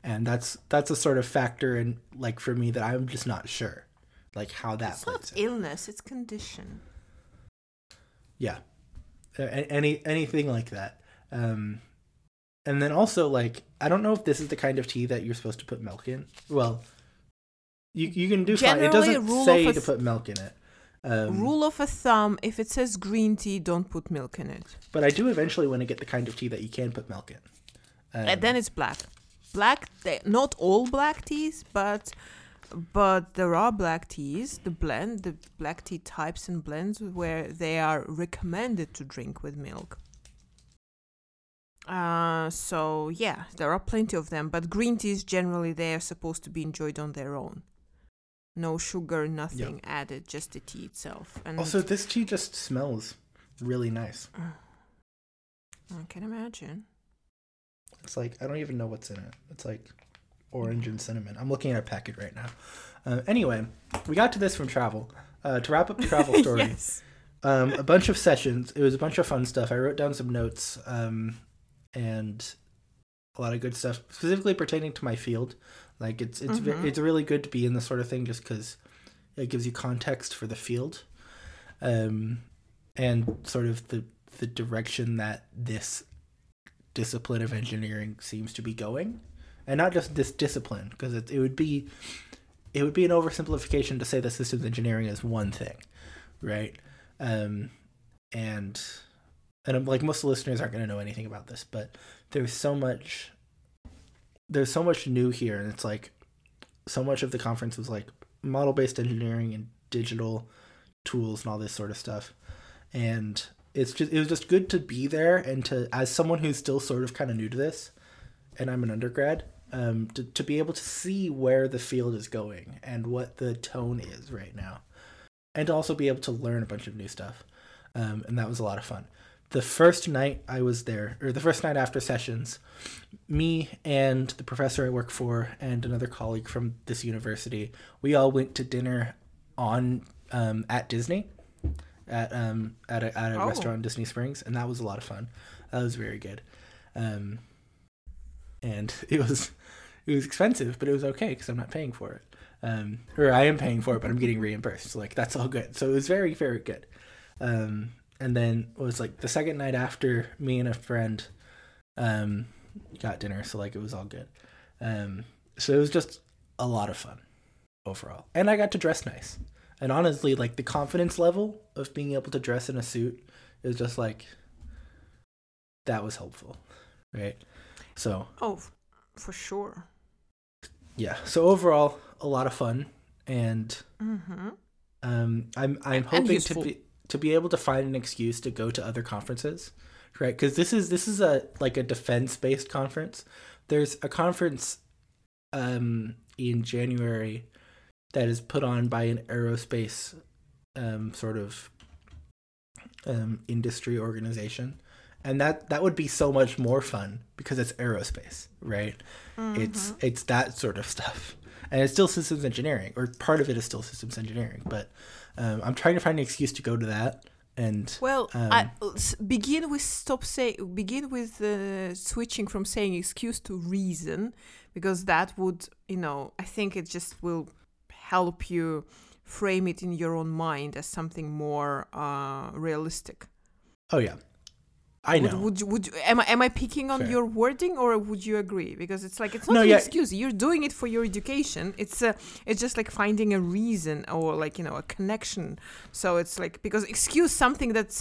and that's that's a sort of factor and like for me that I'm just not sure like how that
It's
plays.
not
in.
illness; it's condition.
yeah any anything like that um and then also like i don't know if this is the kind of tea that you're supposed to put milk in well you you can do fine it
Generally,
doesn't say to put milk in it um
Rule of a thumb: if it says green tea, don't put milk in it.
but i do eventually want to get the kind of tea that you can put milk in um,
and then it's black. Black, not all black teas, but but there are black teas, the blend, the black tea types and blends where they are recommended to drink with milk. Uh, so yeah, there are plenty of them, but green teas generally they are supposed to be enjoyed on their own. No sugar, nothing added, just the tea itself. And
also this tea just smells really nice
I can imagine.
it's like i don't even know what's in it it's like orange and cinnamon i'm looking at a packet right now uh, anyway we got to this from travel uh, to wrap up the travel story
yes.
um, a bunch of sessions. It was a bunch of fun stuff. I wrote down some notes um, and a lot of good stuff, specifically pertaining to my field. Like it's it's
Mhm.
it's really good to be in this sort of thing just because it gives you context for the field. um, and sort of the the direction that this discipline of engineering seems to be going, and not just this discipline, because it, it would be it would be an oversimplification to say that systems engineering is one thing, right? Um, and and I'm like most listeners aren't going to know anything about this, but there's so much there's so much new here, and it's like so much of the conference was like model based engineering and digital tools and all this sort of stuff, and it's just it was just good to be there and to as someone who's still sort of kind of new to this, and I'm an undergrad, um, to to be able to see where the field is going and what the tone is right now, and to also be able to learn a bunch of new stuff, um, and that was a lot of fun the first night I was there, or the first night after sessions, me and the professor I work for and another colleague from this university, we all went to dinner on um, at Disney, at um at a, at a
Oh.
restaurant in Disney Springs, and that was a lot of fun. That was very good, um, and it was it was expensive, but it was okay because I'm not paying for it. Um, or I am paying for it, but I'm getting reimbursed. So like that's all good. So it was very very good. Um, and then it was like the second night after me and a friend um got dinner so like it was all good. Um so it was just a lot of fun overall. And i got to dress nice. And honestly like the confidence level of being able to dress in a suit is just like that was helpful right? So
Oh, for sure.
yeah. So overall a lot of fun and
Mm-hmm.
um i'm i'm hoping to be to be able to find an excuse to go to other conferences right? Because this is this is a like a defense based conference. There's a conference um in january that is put on by an aerospace um sort of um industry organization. And that that would be so much more fun because it's aerospace right? It's it's that sort of stuff. And it's still systems engineering or part of it is still systems engineering but um, i'm trying to find an excuse to go to that and
Well,
Um,
I, begin with stop say begin with uh, switching from saying excuse to reason, because that would you know I think it just will help you frame it in your own mind as something more uh, realistic.
oh yeah i
Would,
know
would you, would you, am I am I picking on
Fair.
your wording or would you agree? Because it's like it's not
No,
an
yeah.
excuse. You're doing it for your education. It's uh, it's just like finding a reason or like you know a connection. So it's like because excuse something that's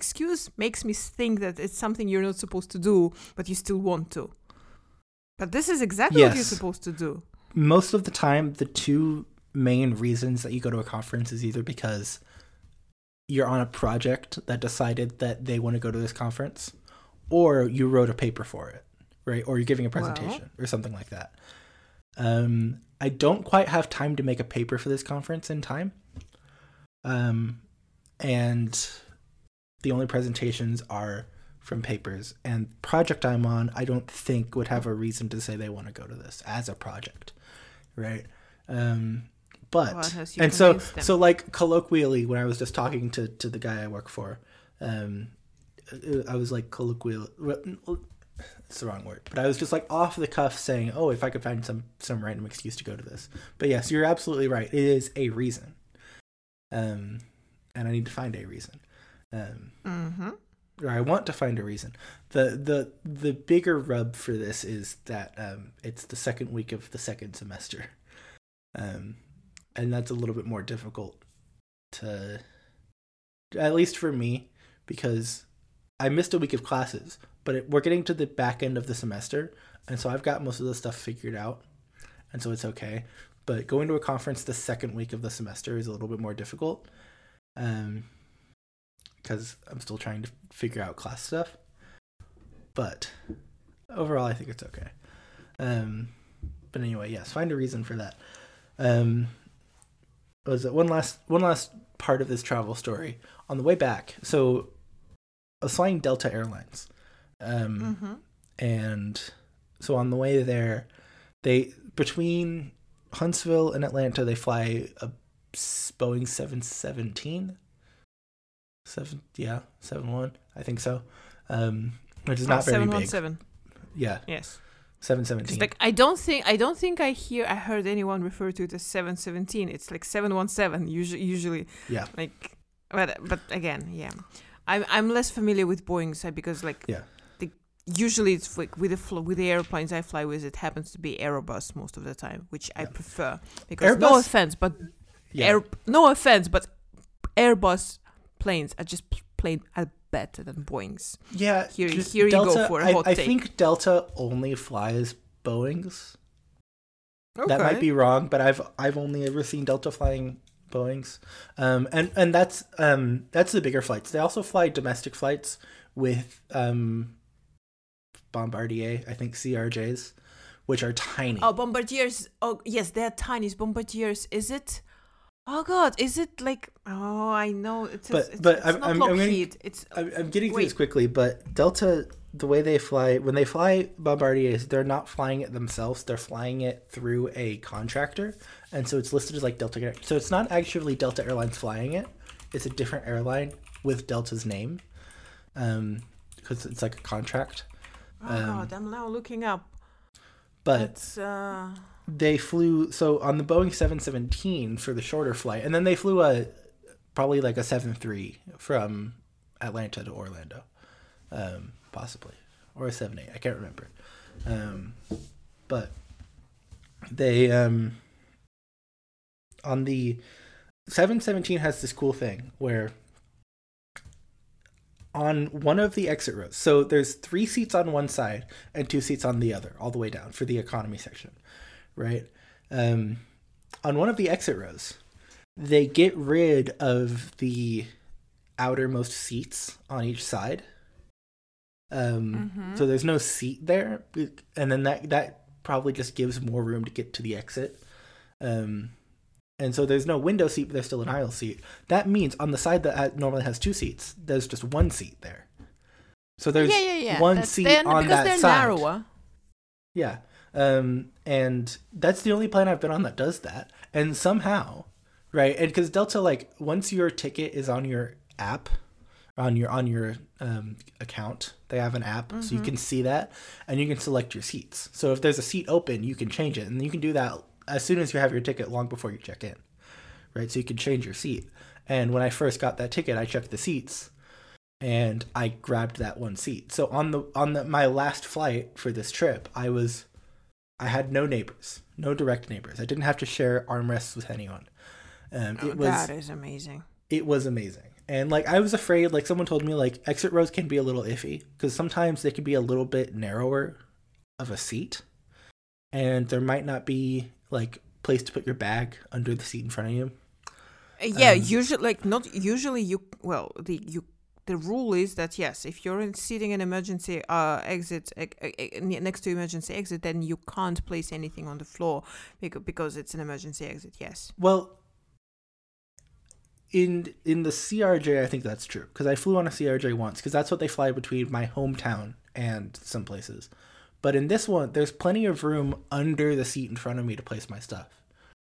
excuse makes me think that it's something you're not supposed to do, but you still want to. But this is exactly what you're supposed to do.
most of the time the two main reasons that you go to a conference is either because you're on a project that decided that they want to go to this conference or you wrote a paper for it right? Or you're giving a presentation or something like that. Um i don't quite have time to make a paper for this conference in time. Um and the only presentations are from papers. And project i'm on i don't think would have a reason to say they want to go to this as a project right? Um but
you
and so
them?
so like colloquially when i was just talking to to the guy i work for um uh, i was like colloquial it's the wrong word but i was just like off the cuff saying oh if i could find some some random excuse to go to this but yes you're absolutely right it is a reason um and i need to find a reason um
Mm-hmm.
or I want to find a reason. The the the bigger rub for this is that um, it's the second week of the second semester, um, and that's a little bit more difficult to, at least for me, because I missed a week of classes, but it, we're getting to the back end of the semester, and so I've got most of the stuff figured out, and so it's okay. But going to a conference the second week of the semester is a little bit more difficult. Um, because I'm still trying to figure out class stuff. But overall, I think it's okay. Um, but anyway, yes, find a reason for that. Um, was it one last one last part of this travel story on the way back? So I was flying Delta Airlines, um,
Mm-hmm.
and so on the way there, they between Huntsville and Atlanta, they fly a Boeing seven seventeen. Seven, yeah, seven one, I think so. Um, which is not very
seven
big.
one seven.
Yeah,
Yes.
Seven seventeen.
like I don't think I don't think I hear I heard anyone refer to it as seven seventeen. It's like seven one seven usually usually
Yeah.
like but but again, yeah, I'm I'm less familiar with Boeing side because like
Yeah.
the, usually it's like with the fl- with the airplanes I fly with, it happens to be Airbus most of the time, which I prefer because no offense, but
Yeah.
Air, no offense, but Airbus planes are just p- plain are better than Boeings.
yeah.
Here- here you go for a hot
I
take.
think Delta only flies Boeings.
Okay.
That might be wrong, but I've I've only ever seen Delta flying Boeings, um, and and that's um, that's the bigger flights. They also fly domestic flights with um, Bombardier, I think CRJs, which are tiny.
Oh, bombardiers. Oh, yes, they're tiny bombardiers. Is it? Oh God, is it like? Oh, I know. It's
But-
it's,
but
it's
I'm-
not
I'm- I'm gonna-
It's
I'm, I'm getting through this quickly, but Delta, the way they fly, when they fly Bombardiers, they're not flying it themselves. They're flying it through a contractor, and so it's listed as like Delta. So it's not actually Delta Airlines flying it. It's a different airline with Delta's name, um, because it's like a contract.
oh
um,
God, I'm now looking up.
But
It's uh.
They flew so on the Boeing 717 for the shorter flight, and then they flew a probably like a 73 from Atlanta to Orlando, um, possibly, or a 78. I can't remember. Um, but they um, on the 717 has this cool thing where on one of the exit rows, so there's three seats on one side and two seats on the other, all the way down for the economy section right? Um, on one of the exit rows, they get rid of the outermost seats on each side. Um, So there's no seat there, and then that that probably just gives more room to get to the exit. Um, and so there's no window seat, but there's still an aisle seat. That means on the side that normally has two seats, there's just one seat there. So there's
yeah, yeah, yeah.
one
That's-
seat on
because
that
they're
side.
narrower.
Yeah. Um, and that's the only plane I've been on that does that. And somehow, right? And because Delta, like, once your ticket is on your app, on your on your um, account, they have an app, so you can see that, and you can select your seats. So if there's a seat open, you can change it, and you can do that as soon as you have your ticket, long before you check in, right? So you can change your seat. And when I first got that ticket, I checked the seats, and I grabbed that one seat. So on the on the, my last flight for this trip, I was I had no neighbors, no direct neighbors. I didn't have to share armrests with anyone. Um,
Oh,
it was
that is amazing.
it was amazing. And like I was afraid, like someone told me, like exit rows can be a little iffy because sometimes they can be a little bit narrower of a seat, and there might not be like place to put your bag under the seat in front of you.
Yeah,
Um,
usually like not usually you well the you the rule is that yes if you're in sitting in emergency uh exit uh, uh, next to emergency exit then you can't place anything on the floor because it's an emergency exit yes
Well, in in the CRJ, I think that's true because I flew on a CRJ once because that's what they fly between my hometown and some places. But in this one, there's plenty of room under the seat in front of me to place my stuff.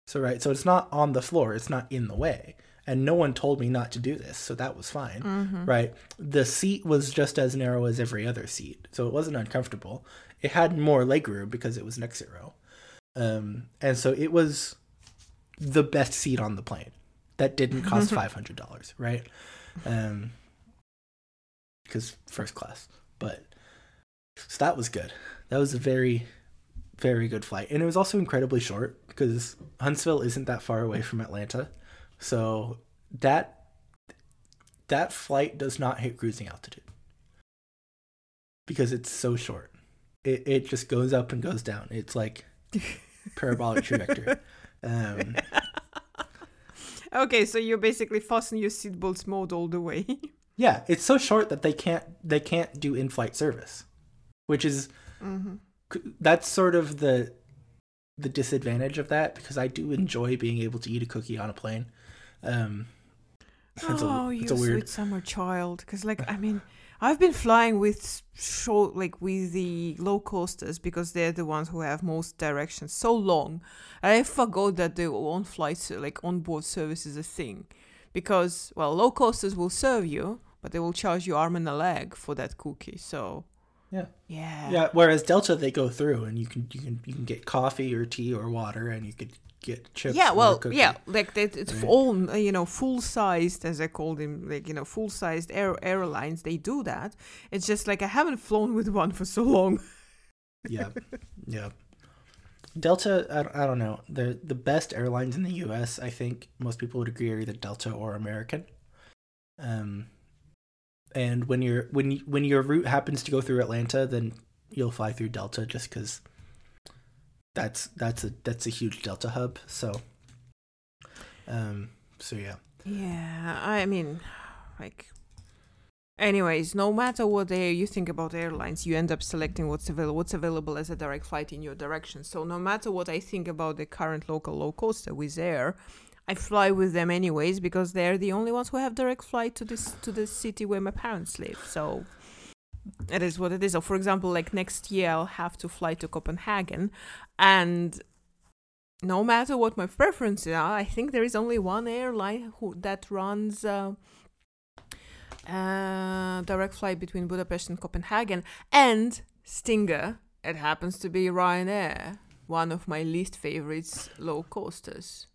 So right, so it's not on the floor, it's not in the way, and no one told me not to do this, so that was fine. Right, the seat was just as narrow as every other seat, so it wasn't uncomfortable. It had more leg room because it was an exit row, um, and so it was the best seat on the plane that didn't cost five hundred dollars, right? Um, because first class, but so that was good. That was a very, very good flight, and it was also incredibly short because Huntsville isn't that far away from Atlanta, so that that flight does not hit cruising altitude because it's so short. It it just goes up and goes down. It's like parabolic trajectory. Um,
okay so you basically fasten your seatbelts mode all the way
Yeah, it's so short that they can't they can't do in-flight service, which is that's sort of the the disadvantage of that because I do enjoy being able to eat a cookie on a plane. Um, it's a-
oh, you
weird-
sweet summer child. Because, like, I mean, I've been flying with short, like, with the low coasters because they're the ones who have most directions so long. I forgot that the on flights, like, onboard service is a thing. Because, well, low coasters will serve you, but they will charge you arm and a leg for that cookie. So,
yeah,
yeah.
yeah. Whereas Delta, they go through and you can you can you can get coffee or tea or water, and you could get chips.
yeah well yeah like that it's
Right.
all you know full sized as i call them like you know full sized air airlines they do that it's just like i haven't flown with one for so long
yeah, yeah. Delta, I, I don't know. The the best airlines in the U.S. I think most people would agree are either Delta or American. Um, and when you're when you, when your route happens to go through Atlanta, then you'll fly through Delta just because that's that's a that's a huge Delta hub. So, um, so yeah,
yeah i mean like anyways no matter what air you think about airlines you end up selecting what's available what's available as a direct flight in your direction so no matter what i think about the current local low coaster with air I fly with them anyways because they're the only ones who have direct flight to this to the city where my parents live. So it is what it is. So for example, like next year I'll have to fly to Copenhagen and no matter what my preferences are, I think there is only one airline who that runs uh, uh, direct flight between Budapest and Copenhagen and Stinger. It happens to be Ryanair, one of my least favorites low coasters.